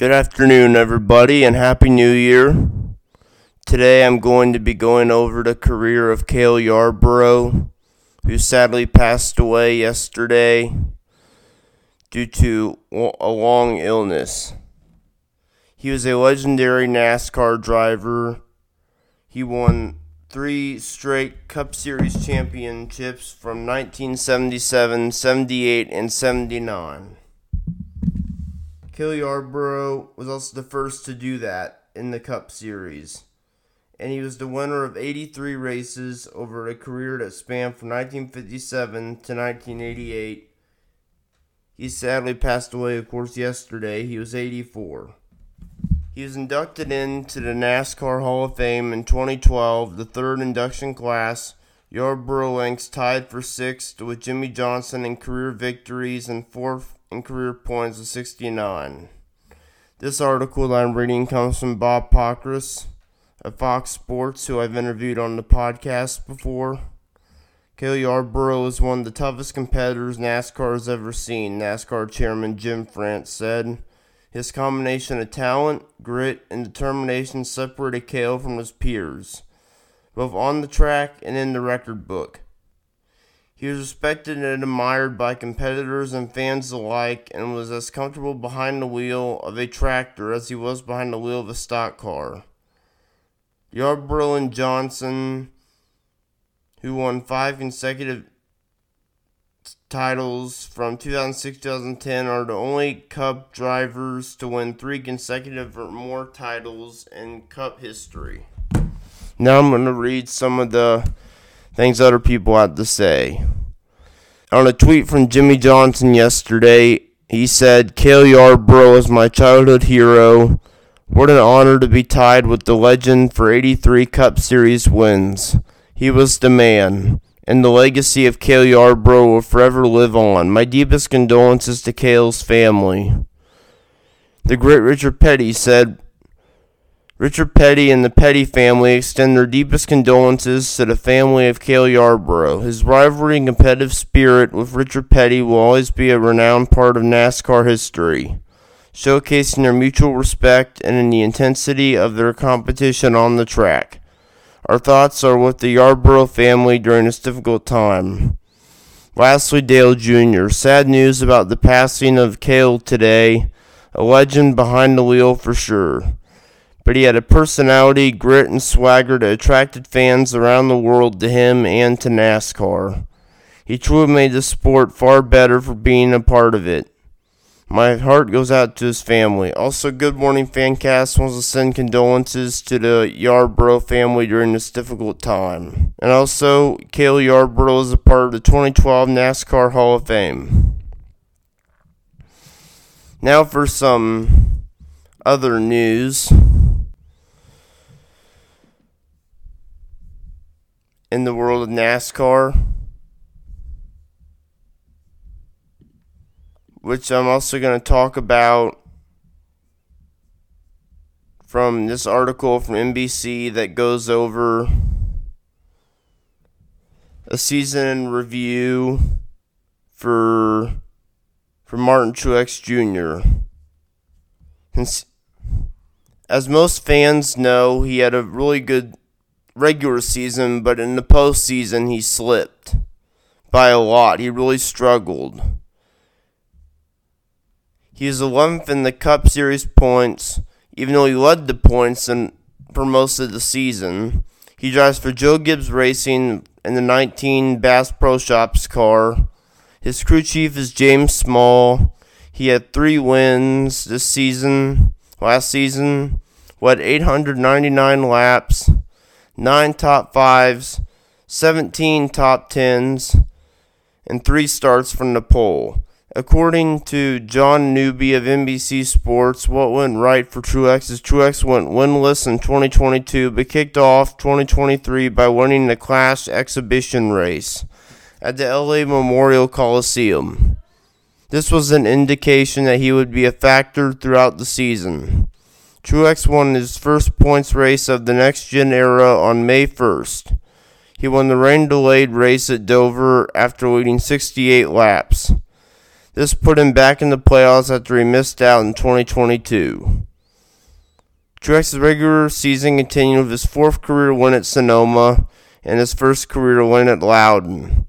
Good afternoon, everybody, and Happy New Year. Today I'm going to be going over the career of Cale Yarborough, who sadly passed away yesterday due to a long illness. He was a legendary NASCAR driver. He won three straight Cup Series championships from 1977, 78, and 79. Cale Yarborough was also the first to do that in the Cup Series. And he was the winner of 83 races over a career that spanned from 1957 to 1988. He sadly passed away, of course, yesterday. He was 84. He was inducted into the NASCAR Hall of Fame in 2012, the third induction class. Yarborough ranks tied for sixth with Jimmie Johnson in career victories and fourth in career points of 69. This article that I'm reading comes from Bob Pockrass of Fox Sports, who I've interviewed on the podcast before. Cale Yarborough is one of the toughest competitors NASCAR has ever seen, NASCAR chairman Jim France said. His combination of talent, grit, and determination separated Cale from his peers, both on the track and in the record book. He was respected and admired by competitors and fans alike and was as comfortable behind the wheel of a tractor as he was behind the wheel of a stock car. Yarborough and Johnson, who won five consecutive titles from 2006 2010, are the only Cup drivers to win three consecutive or more titles in Cup history. Now I'm going to read some of the things other people had to say. On a tweet from Jimmie Johnson yesterday, he said, Cale Yarborough is my childhood hero. What an honor to be tied with the legend for 83 Cup Series wins. He was the man, and the legacy of Cale Yarborough will forever live on. My deepest condolences to Cale's family. The great Richard Petty said, Richard Petty and the Petty family extend their deepest condolences to the family of Cale Yarborough. His rivalry and competitive spirit with Richard Petty will always be a renowned part of NASCAR history, showcasing their mutual respect and in the intensity of their competition on the track. Our thoughts are with the Yarborough family during this difficult time. Lastly, Dale Jr. Sad news about the passing of Cale today, a legend behind the wheel for sure but he had a personality, grit, and swagger that attracted fans around the world to him and to NASCAR. He truly made the sport far better for being a part of it. My heart goes out to his family. Also, Good Morning Fancast wants to send condolences to the Yarborough family during this difficult time. And also, Cale Yarborough is a part of the 2012 NASCAR Hall of Fame. Now for some other news. In the world of NASCAR, which I'm also going to talk about from this article from NBC that goes over a season review for for Martin Truex Jr. As most fans know, he had a really good regular season, but in the postseason he slipped by a lot. He really struggled. He is 11th in the Cup Series points, even though he led the points in, for most of the season. He drives for Joe Gibbs Racing in the 19 Bass Pro Shops car. His crew chief is James Small. He had three wins this season. Last season, what 899 laps, 9 top 5s, 17 top 10s, and 3 starts from the pole. According to John Newby of NBC Sports, what went right for Truex is Truex went winless in 2022 but kicked off 2023 by winning the Clash exhibition race at the LA Memorial Coliseum. This was an indication that he would be a factor throughout the season. Truex won his first points race of the next gen era on May 1st. He won the rain delayed race at Dover after leading 68 laps. This put him back in the playoffs after he missed out in 2022. Truex's regular season continued with his fourth career win at Sonoma and his first career win at Loudon,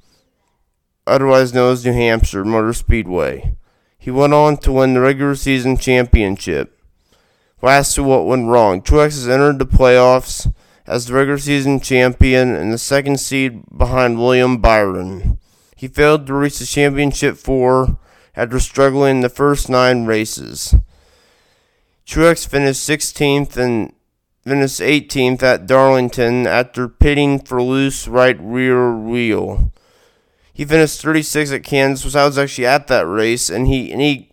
otherwise known as New Hampshire Motor Speedway. He went on to win the regular season championship. Last to what went wrong. Truex has entered the playoffs as the regular season champion and the second seed behind William Byron. He failed to reach the championship four after struggling in the first nine races. Truex finished 16th and finished 18th at Darlington after pitting for loose right rear wheel. He finished 36th at Kansas, which I was actually at that race, and he and he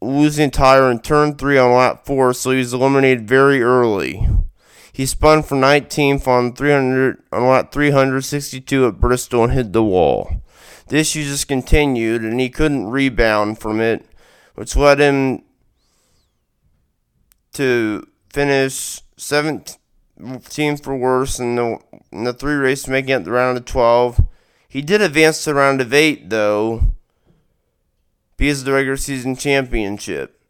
losing tire in turn three on lap four, so he was eliminated very early. He spun for 19th on 300 on lap 362 at Bristol and hit the wall. The issue just continued, and he couldn't rebound from it, which led him to finish 17th for worse in the, in the three races, making it the round of 12. He did advance to the round of eight, though, because the regular season championship.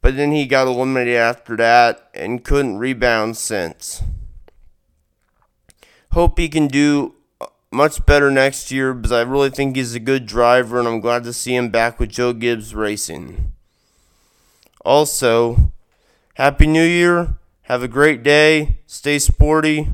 But then he got eliminated after that and couldn't rebound since. Hope he can do uh, much better next year because I really think he's a good driver and I'm glad to see him back with Joe Gibbs Racing. Also, Happy New Year. Have a great day. Stay sporty.